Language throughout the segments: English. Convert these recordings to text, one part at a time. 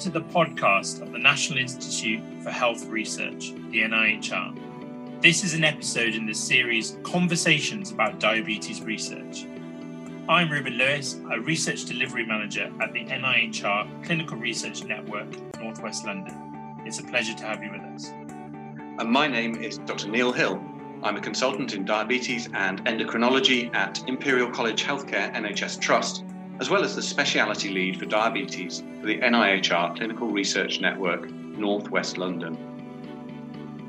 to the podcast of the National Institute for Health Research, the NIHR. This is an episode in the series Conversations about Diabetes Research. I'm Ruben Lewis, a Research Delivery Manager at the NIHR Clinical Research Network, Northwest London. It's a pleasure to have you with us. And my name is Dr. Neil Hill. I'm a consultant in diabetes and endocrinology at Imperial College Healthcare NHS Trust as well as the speciality lead for diabetes for the NIHR Clinical Research Network, Northwest London.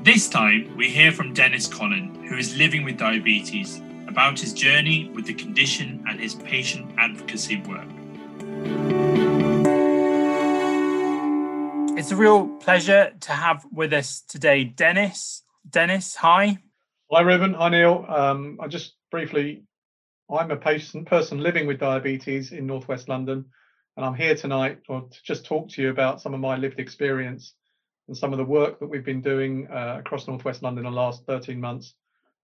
This time, we hear from Dennis Connon, who is living with diabetes, about his journey with the condition and his patient advocacy work. It's a real pleasure to have with us today Dennis. Dennis, hi. Hi, Ruben. Hi, Neil. Um, I just briefly I'm a patient, person living with diabetes in Northwest London, and I'm here tonight to just talk to you about some of my lived experience and some of the work that we've been doing uh, across Northwest London in the last 13 months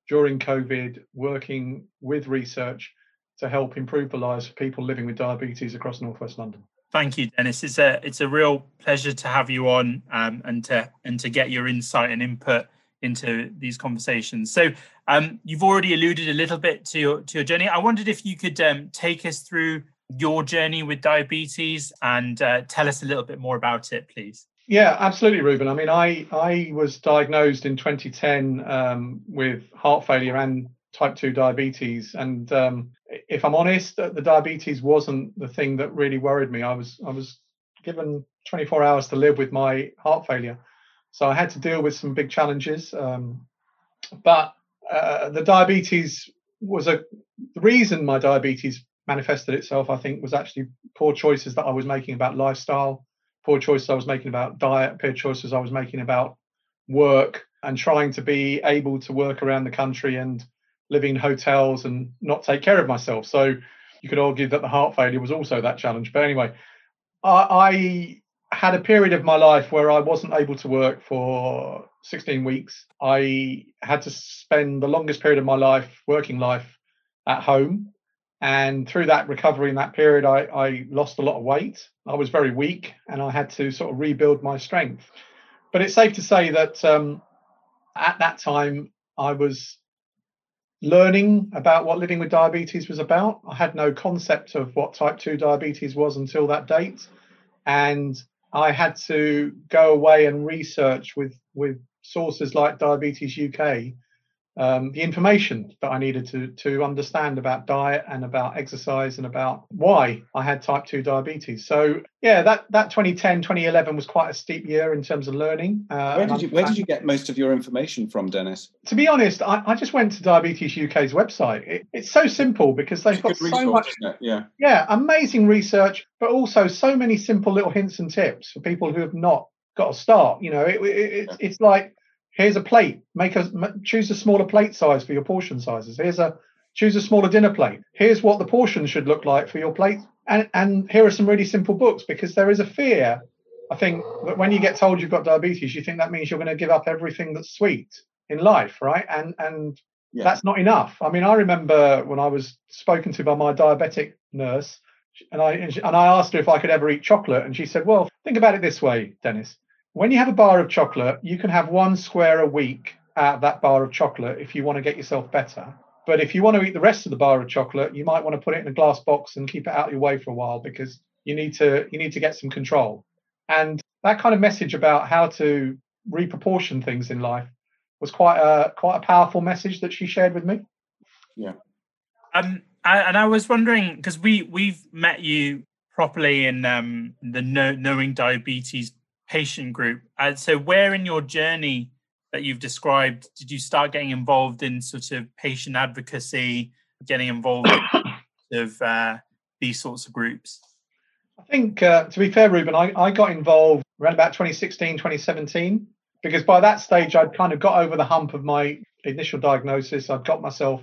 during COVID, working with research to help improve the lives of people living with diabetes across Northwest London. Thank you, Dennis. It's a it's a real pleasure to have you on um, and to and to get your insight and input into these conversations. So um, you've already alluded a little bit to your to your journey. I wondered if you could um, take us through your journey with diabetes and uh, tell us a little bit more about it, please. Yeah, absolutely, Ruben. I mean, I I was diagnosed in 2010 um, with heart failure and type 2 diabetes, and um, if I'm honest, the diabetes wasn't the thing that really worried me. I was I was given 24 hours to live with my heart failure, so I had to deal with some big challenges. Um, but uh, the diabetes was a the reason my diabetes manifested itself. I think was actually poor choices that I was making about lifestyle, poor choices I was making about diet, poor choices I was making about work, and trying to be able to work around the country and living in hotels and not take care of myself. So you could argue that the heart failure was also that challenge. But anyway, I, I had a period of my life where I wasn't able to work for 16 weeks. I had to spend the longest period of my life, working life, at home. And through that recovery in that period, I, I lost a lot of weight. I was very weak and I had to sort of rebuild my strength. But it's safe to say that um, at that time, I was learning about what living with diabetes was about. I had no concept of what type 2 diabetes was until that date. And I had to go away and research with with sources like Diabetes UK um, the information that I needed to to understand about diet and about exercise and about why I had type 2 diabetes. So yeah, that that 2010 2011 was quite a steep year in terms of learning. Uh, where did you where did you get most of your information from, Dennis? To be honest, I, I just went to Diabetes UK's website. It, it's so simple because they've got so much yeah yeah amazing research, but also so many simple little hints and tips for people who have not got a start. You know, it, it, yeah. it's like here's a plate. Make a choose a smaller plate size for your portion sizes. Here's a choose a smaller dinner plate. Here's what the portion should look like for your plate. And and here are some really simple books because there is a fear i think that when you get told you've got diabetes you think that means you're going to give up everything that's sweet in life right? And and yeah. that's not enough. I mean i remember when i was spoken to by my diabetic nurse and i and i asked her if i could ever eat chocolate and she said well think about it this way dennis when you have a bar of chocolate, you can have one square a week out of that bar of chocolate if you want to get yourself better. But if you want to eat the rest of the bar of chocolate, you might want to put it in a glass box and keep it out of your way for a while because you need to you need to get some control. And that kind of message about how to reproportion things in life was quite a quite a powerful message that she shared with me. Yeah. Um, I, and I was wondering because we we've met you properly in um the know, knowing diabetes patient group. Uh, so, where in your journey that you've described did you start getting involved in sort of patient advocacy, getting involved of uh, these sorts of groups? I think, uh, to be fair, Ruben, I, I got involved around about 2016, 2017, because by that stage I'd kind of got over the hump of my initial diagnosis. I'd got myself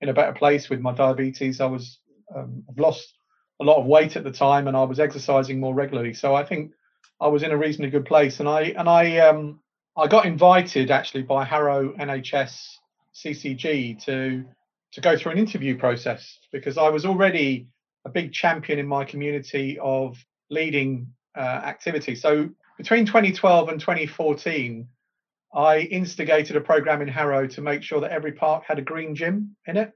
in a better place with my diabetes. I was um, I've lost a lot of weight at the time, and I was exercising more regularly. So I think I was in a reasonably good place, and I and I um, I got invited actually by Harrow NHS CCG to to go through an interview process because I was already a big champion in my community of leading uh, activity. So between 2012 and 2014, I instigated a program in Harrow to make sure that every park had a green gym in it.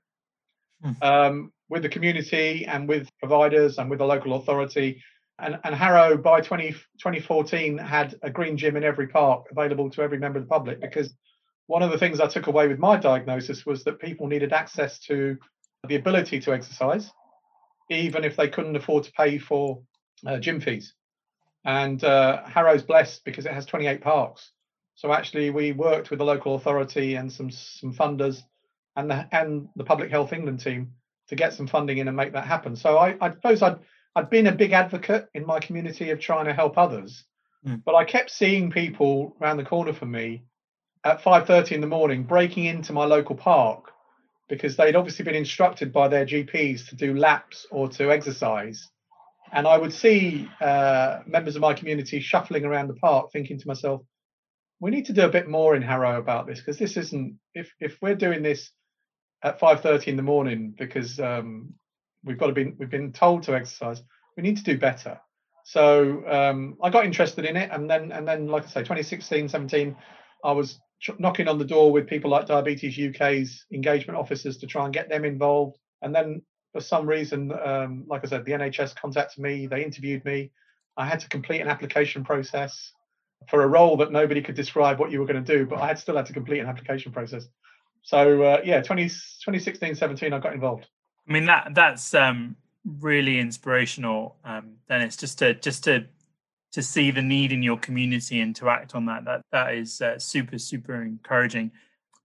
Hmm. Um, with the community and with providers and with the local authority. And, and Harrow by 20, 2014 had a green gym in every park available to every member of the public because one of the things I took away with my diagnosis was that people needed access to the ability to exercise, even if they couldn't afford to pay for uh, gym fees. And uh, Harrow's blessed because it has 28 parks. So actually, we worked with the local authority and some some funders and the and the Public Health England team to get some funding in and make that happen. So I, I suppose I'd I'd been a big advocate in my community of trying to help others, mm. but I kept seeing people around the corner from me at 5:30 in the morning breaking into my local park because they'd obviously been instructed by their GPs to do laps or to exercise. And I would see uh, members of my community shuffling around the park, thinking to myself, "We need to do a bit more in Harrow about this because this isn't. If if we're doing this at 5:30 in the morning because um, we've got to be we've been told to exercise. We need to do better. So um, I got interested in it, and then and then like I say, 2016, 17, I was knocking on the door with people like Diabetes UK's engagement officers to try and get them involved. And then for some reason, um, like I said, the NHS contacted me. They interviewed me. I had to complete an application process for a role that nobody could describe what you were going to do, but I had still had to complete an application process. So uh, yeah, 20, 2016, 17, I got involved. I mean that that's um, really inspirational, um, Dennis. Just to just to to see the need in your community and to act on that that that is uh, super super encouraging.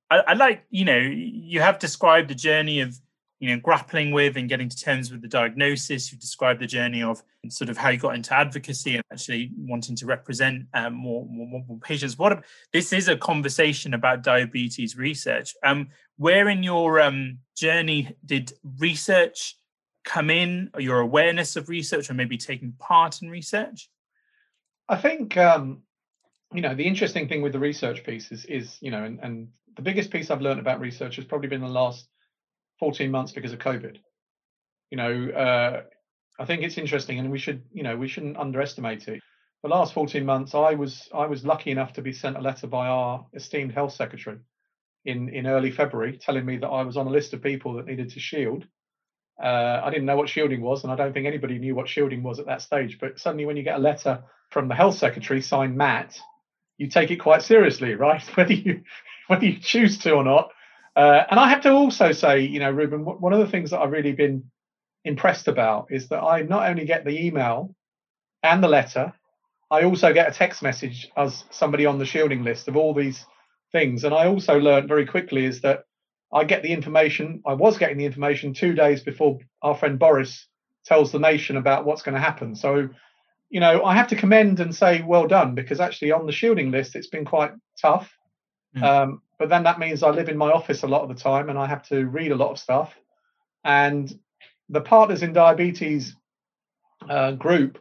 I, I like you know you have described the journey of you know grappling with and getting to terms with the diagnosis you described the journey of sort of how you got into advocacy and actually wanting to represent um, more, more, more, patients what this is a conversation about diabetes research um where in your um journey did research come in or your awareness of research or maybe taking part in research i think um you know the interesting thing with the research piece is is you know and, and the biggest piece i've learned about research has probably been the last 14 months because of COVID. You know, uh, I think it's interesting, and we should, you know, we shouldn't underestimate it. The last 14 months, I was I was lucky enough to be sent a letter by our esteemed health secretary in in early February, telling me that I was on a list of people that needed to shield. Uh, I didn't know what shielding was, and I don't think anybody knew what shielding was at that stage. But suddenly, when you get a letter from the health secretary signed Matt, you take it quite seriously, right? Whether you whether you choose to or not, uh, and I have to also say, you know, Ruben, one of the things that I've really been impressed about is that I not only get the email and the letter, I also get a text message as somebody on the shielding list of all these things. And I also learned very quickly is that I get the information, I was getting the information two days before our friend Boris tells the nation about what's going to happen. So, you know, I have to commend and say well done because actually on the shielding list, it's been quite tough. Mm. Um, but then that means I live in my office a lot of the time and I have to read a lot of stuff. And the Partners in Diabetes uh, group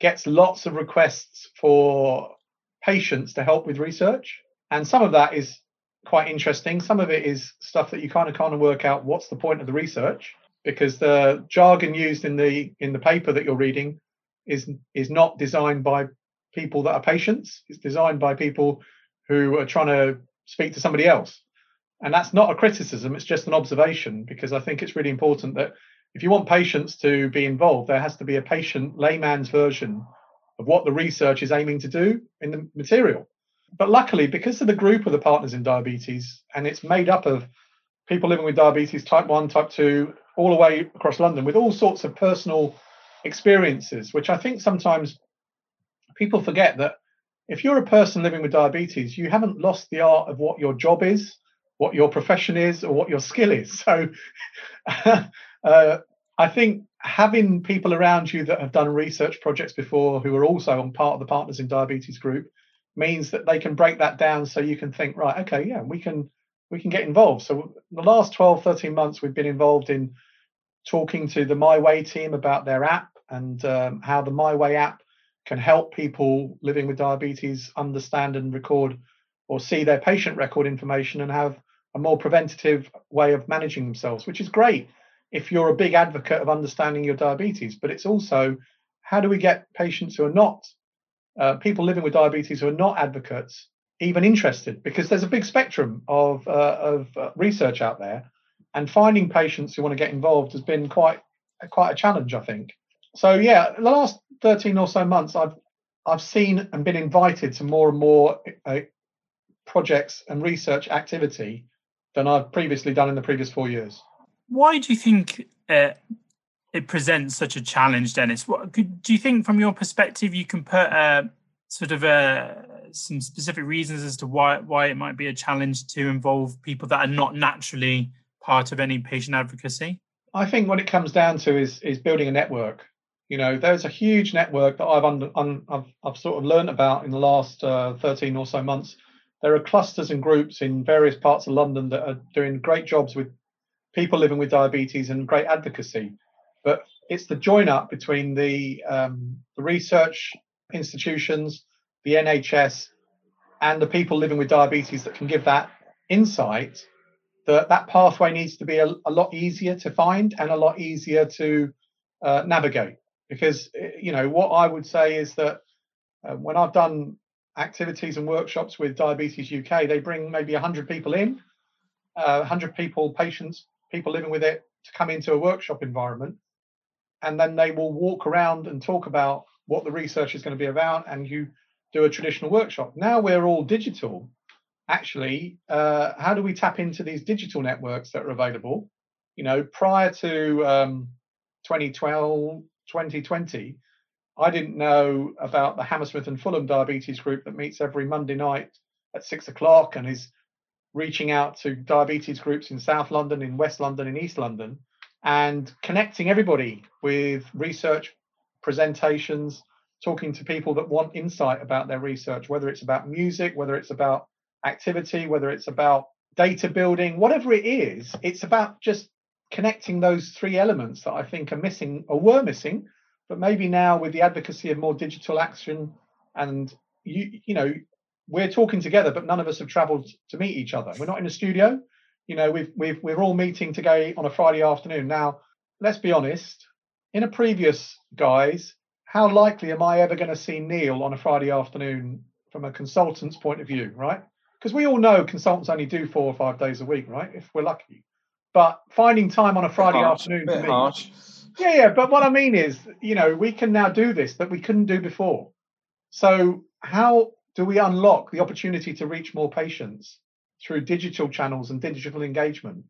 gets lots of requests for patients to help with research. And some of that is quite interesting. Some of it is stuff that you kind of kind of work out what's the point of the research because the jargon used in the in the paper that you're reading is is not designed by people that are patients. It's designed by people who are trying to speak to somebody else. And that's not a criticism, it's just an observation because I think it's really important that if you want patients to be involved, there has to be a patient layman's version of what the research is aiming to do in the material. But luckily, because of the group of the partners in diabetes, and it's made up of people living with diabetes type 1, type 2, all the way across London with all sorts of personal experiences, which I think sometimes people forget that if you're a person living with diabetes, you haven't lost the art of what your job is, what your profession is, or what your skill is. So uh, I think having people around you that have done research projects before who are also on part of the Partners in Diabetes group means that they can break that down so you can think, right, okay, yeah, we can we can get involved. So the last 12, 13 months we've been involved in talking to the My Way team about their app and um, how the My Way app can help people living with diabetes understand and record or see their patient record information and have a more preventative way of managing themselves, which is great if you're a big advocate of understanding your diabetes. But it's also how do we get patients who are not uh, people living with diabetes who are not advocates even interested? Because there's a big spectrum of uh, of uh, research out there, and finding patients who want to get involved has been quite quite a challenge, I think. So yeah, the last 13 or so months, I've I've seen and been invited to more and more uh, projects and research activity than I've previously done in the previous four years. Why do you think uh, it presents such a challenge, Dennis? What could, do you think, from your perspective, you can put uh, sort of uh, some specific reasons as to why why it might be a challenge to involve people that are not naturally part of any patient advocacy? I think what it comes down to is is building a network. You know, there's a huge network that I've under, un, I've, I've sort of learned about in the last uh, 13 or so months. There are clusters and groups in various parts of London that are doing great jobs with people living with diabetes and great advocacy. But it's the join up between the, um, the research institutions, the NHS, and the people living with diabetes that can give that insight that that pathway needs to be a, a lot easier to find and a lot easier to uh, navigate. Because eh, you know what i would say is that uh, when i've done activities and workshops with diabetes uk they bring maybe 100 people in uh, 100 people patients people living with it to come into a workshop environment and then they will walk around and talk about what the research is going to be about and you do a traditional workshop. Now we're all digital. Actually, uh, how do we tap into these digital networks that are available? You know, prior to um, 2012, 2020, I didn't know about the Hammersmith and Fulham Diabetes Group that meets every Monday night at six o'clock and is reaching out to diabetes groups in South London, in West London, in East London, and connecting everybody with research presentations, talking to people that want insight about their research, whether it's about music, whether it's about activity, whether it's about data building, whatever it is, it's about just connecting those three elements that I think are missing or were missing, but maybe now with the advocacy of more digital action and you you know we're talking together, but none of us have travelled to meet each other. We're not in a studio. You know, we've we've we're all meeting today on a Friday afternoon. Now, let's be honest. In a previous guise, how likely am I ever going to see Neil on a Friday afternoon from a consultant's point of view, right? because we all know consultants only do four or five days a week, right? If we're lucky. But finding time on a Friday harsh, afternoon bit harsh. Yeah, yeah. But what I mean is, you know, we can now do this that we couldn't do before. So how do we unlock the opportunity to reach more patients through digital channels and digital engagement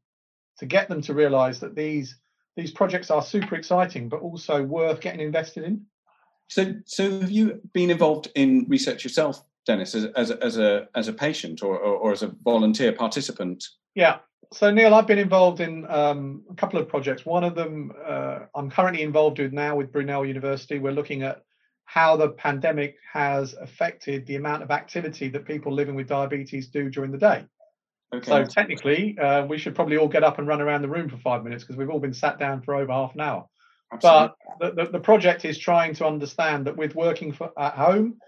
to get them to realize that these these projects are super exciting but also worth getting invested in? So so have you been involved in research yourself Dennis, as, as, as a as a patient or, or, or, as a volunteer participant? Yeah. So Neil, I've been involved in um, a couple of projects. One of them uh, I'm currently involved with now with Brunel University. We're looking at how the pandemic has affected the amount of activity that people living with diabetes do during the day. Okay. So technically, uh, we should probably all get up and run around the room for five minutes because we've all been sat down for over half an hour. Absolutely. But the, the, the project is trying to understand that with working for, at home,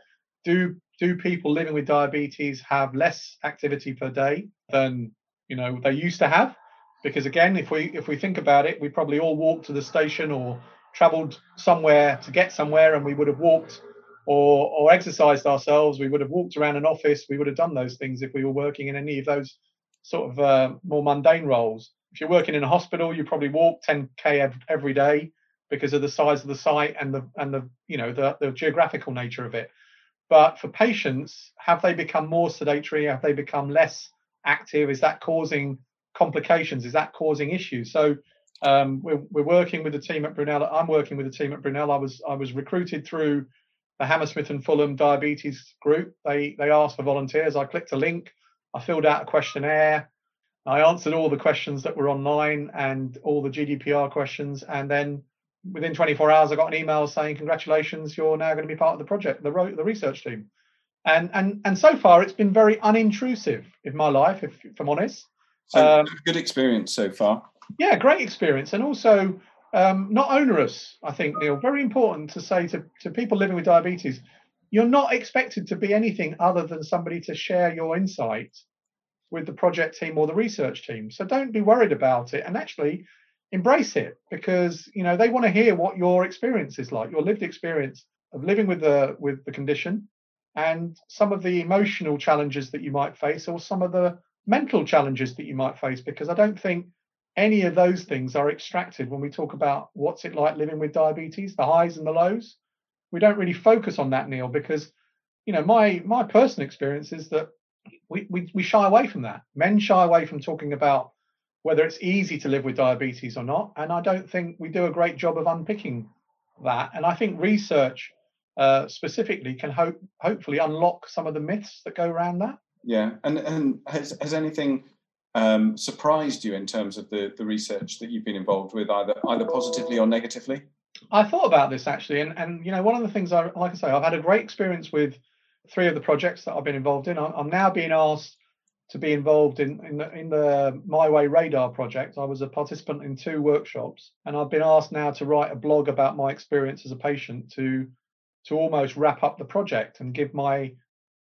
do do people living with diabetes have less activity per day than you know they used to have because again if we if we think about it we probably all walked to the station or traveled somewhere to get somewhere and we would have walked or or exercised ourselves we would have walked around an office we would have done those things if we were working in any of those sort of uh, more mundane roles if you're working in a hospital you probably walk 10k every day because of the size of the site and the and the you know the, the geographical nature of it but for patients, have they become more sedentary? Have they become less active? Is that causing complications? Is that causing issues? So um, we're, we're working with the team at Brunel. I'm working with the team at Brunel. I was I was recruited through the Hammersmith and Fulham Diabetes Group. They they asked for volunteers. I clicked a link. I filled out a questionnaire. I answered all the questions that were online and all the GDPR questions, and then within 24 hours, I got an email saying, "Congratulations, you're now going to be part of the project, the the research team." And and and so far, it's been very unintrusive in my life, if, if I'm honest. So um, good experience so far. Yeah, great experience, and also um, not onerous. I think Neil, very important to say to to people living with diabetes, you're not expected to be anything other than somebody to share your insight with the project team or the research team. So don't be worried about it. And actually, embrace it because you know they want to hear what your experience is like, your lived experience of living with the with the condition, and some of the emotional challenges that you might face, or some of the mental challenges that you might face. Because I don't think any of those things are extracted when we talk about what's it like living with diabetes, the highs and the lows. We don't really focus on that, Neil, because you know my my personal experience is that we, we, we shy away from that. Men shy away from talking about whether it's easy to live with diabetes or not. And I don't think we do a great job of unpicking that. And I think research uh, specifically can hope hopefully unlock some of the myths that go around that. Yeah, and and has has anything um, surprised you in terms of the the research that you've been involved with, either either positively or negatively? I thought about this actually, and and you know one of the things I like I say I've had a great experience with three of the projects that I've been involved in. I'm now being asked to be involved in in the, in the My Way Radar project. I was a participant in two workshops, and I've been asked now to write a blog about my experience as a patient to to almost wrap up the project and give my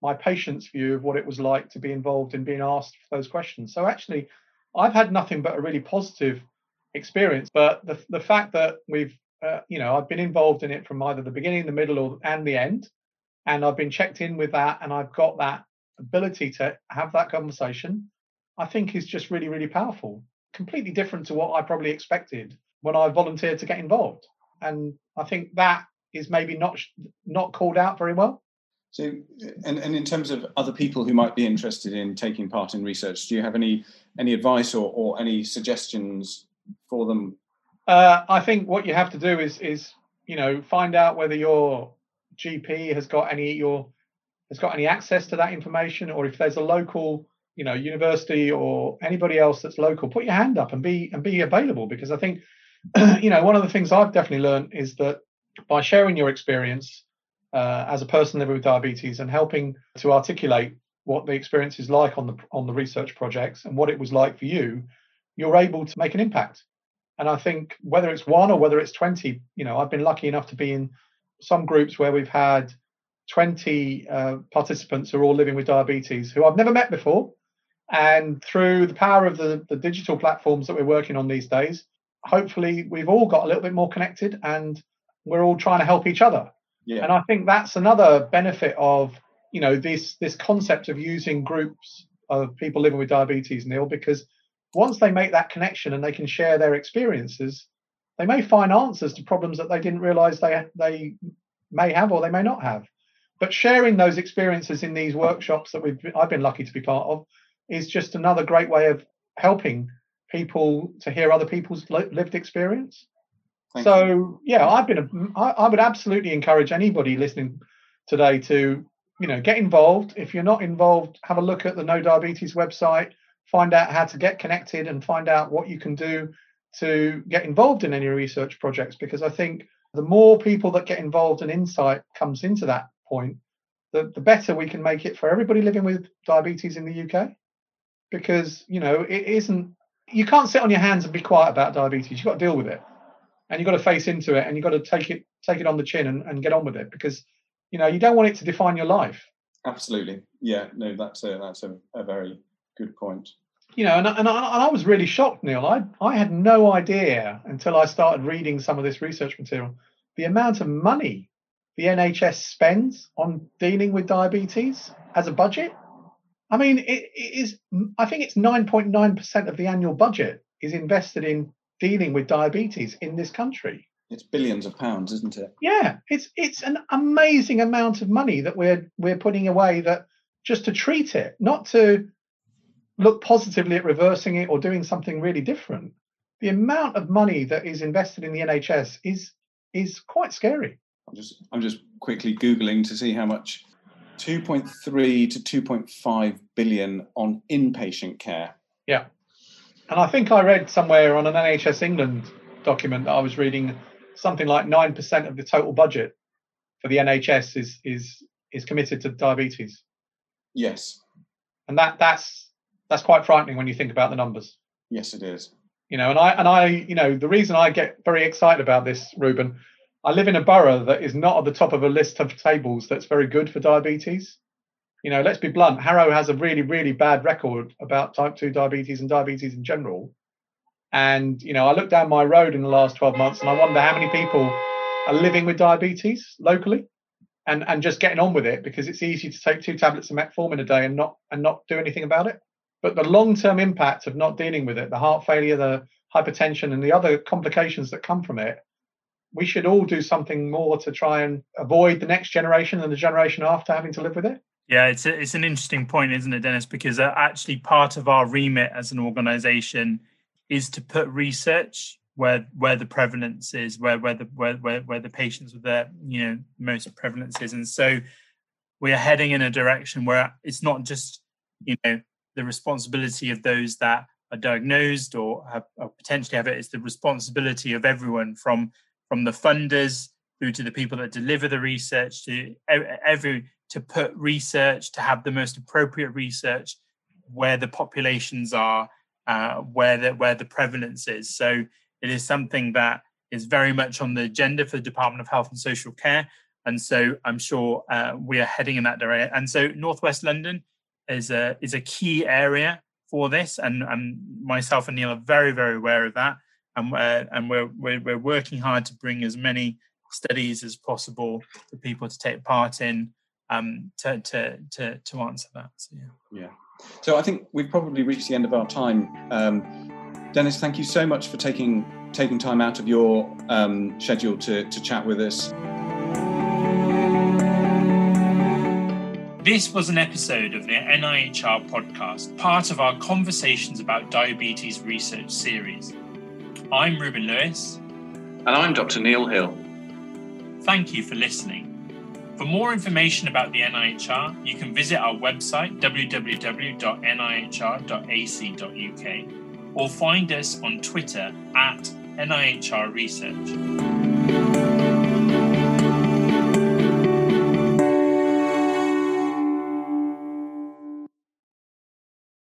my patient's view of what it was like to be involved in being asked those questions. So actually, I've had nothing but a really positive experience. But the the fact that we've uh, you know I've been involved in it from either the beginning, the middle, or and the end, and I've been checked in with that, and I've got that ability to have that conversation, I think is just really, really powerful. Completely different to what I probably expected when I volunteered to get involved. And I think that is maybe not not called out very well. So, and, and in terms of other people who might be interested in taking part in research, do you have any any advice or, or any suggestions for them? Uh, I think what you have to do is is you know find out whether your GP has got any your has got any access to that information, or if there's a local, you know, university or anybody else that's local, put your hand up and be and be available. Because I think, you know, one of the things I've definitely learned is that by sharing your experience uh, as a person living with diabetes and helping to articulate what the experience is like on the on the research projects and what it was like for you, you're able to make an impact. And I think whether it's one or whether it's 20, you know, I've been lucky enough to be in some groups where we've had 20 uh, participants who are all living with diabetes who I've never met before. And through the power of the, the digital platforms that we're working on these days, hopefully we've all got a little bit more connected and we're all trying to help each other. Yeah. And I think that's another benefit of you know this this concept of using groups of people living with diabetes, Neil, because once they make that connection and they can share their experiences, they may find answers to problems that they didn't realize they they may have or they may not have. But sharing those experiences in these workshops that we've I've been lucky to be part of is just another great way of helping people to hear other people's lived experience. Thank so you. yeah, I've been a, I, I would absolutely encourage anybody listening today to you know get involved. If you're not involved, have a look at the Know Diabetes website, find out how to get connected, and find out what you can do to get involved in any research projects. Because I think the more people that get involved and insight comes into that point, the, the better we can make it for everybody living with diabetes in the UK. Because, you know, it isn't, you can't sit on your hands and be quiet about diabetes. You've got to deal with it. And you've got to face into it and you've got to take it, take it on the chin and, and get on with it because, you know, you don't want it to define your life. Absolutely. Yeah, no, that's a, that's a, a very good point you know, and, and, I, and I was really shocked, Neil. I, I had no idea until I started reading some of this research material the amount of money the NHS spends on dealing with diabetes as a budget. I mean, it, it is. I think it's 9.9% of the annual budget is invested in dealing with diabetes in this country. It's billions of pounds, isn't it? Yeah, it's it's an amazing amount of money that we're we're putting away that just to treat it, not to look positively at reversing it or doing something really different. The amount of money that is invested in the NHS is is quite scary. I'm just I'm just quickly googling to see how much 2.3 to 2.5 billion on inpatient care. Yeah. And I think I read somewhere on an NHS England document that I was reading something like 9% of the total budget for the NHS is is is committed to diabetes. Yes. And that that's that's quite frightening when you think about the numbers. Yes, it is. You know, and I and I, you know, the reason I get very excited about this, Ruben, I live in a borough that is not at the top of a list of tables that's very good for diabetes. You know, let's be blunt. Harrow has a really, really bad record about type two diabetes and diabetes in general. And you know, I look down my road in the last 12 months, and I wonder how many people are living with diabetes locally, and and just getting on with it because it's easy to take two tablets of metformin a day and not and not do anything about it. But the long-term impact of not dealing with it, the heart failure, the hypertension, and the other complications that come from it, we should all do something more to try and avoid the next generation and the generation after having to live with it. Yeah, it's a, it's an interesting point, isn't it, Dennis? Because uh, actually, part of our remit as an organisation is to put research where where the prevalence is, where where the where where, where the patients with the you know most prevalence is, and so we are heading in a direction where it's not just you know the responsibility of those that are diagnosed or have or potentially have it. It's the responsibility of everyone from from the funders through to the people that deliver the research to every to put research, to have the most appropriate research where the populations are, uh, where the where the prevalence is. So it is something that is very much on the agenda for the Department of Health and Social Care, and so I'm sure uh, we are heading in that direction. And so Northwest London is a is a key area for this, and and myself and Neil are very very aware of that, and uh, and we're, we're we're working hard to bring as many studies as possible for people to take part in um, to, to, to, to answer that. So, yeah. yeah. So I think we've probably reached the end of our time. Um, Dennis, thank you so much for taking taking time out of your um, schedule to, to chat with us. This was an episode of the NIHR podcast, part of our Conversations about Diabetes research series. I'm Ruben Lewis. And I'm Dr. Neil Hill. Thank you for listening. For more information about the NIHR, you can visit our website www.nihr.ac.uk or find us on Twitter at NIHR Research.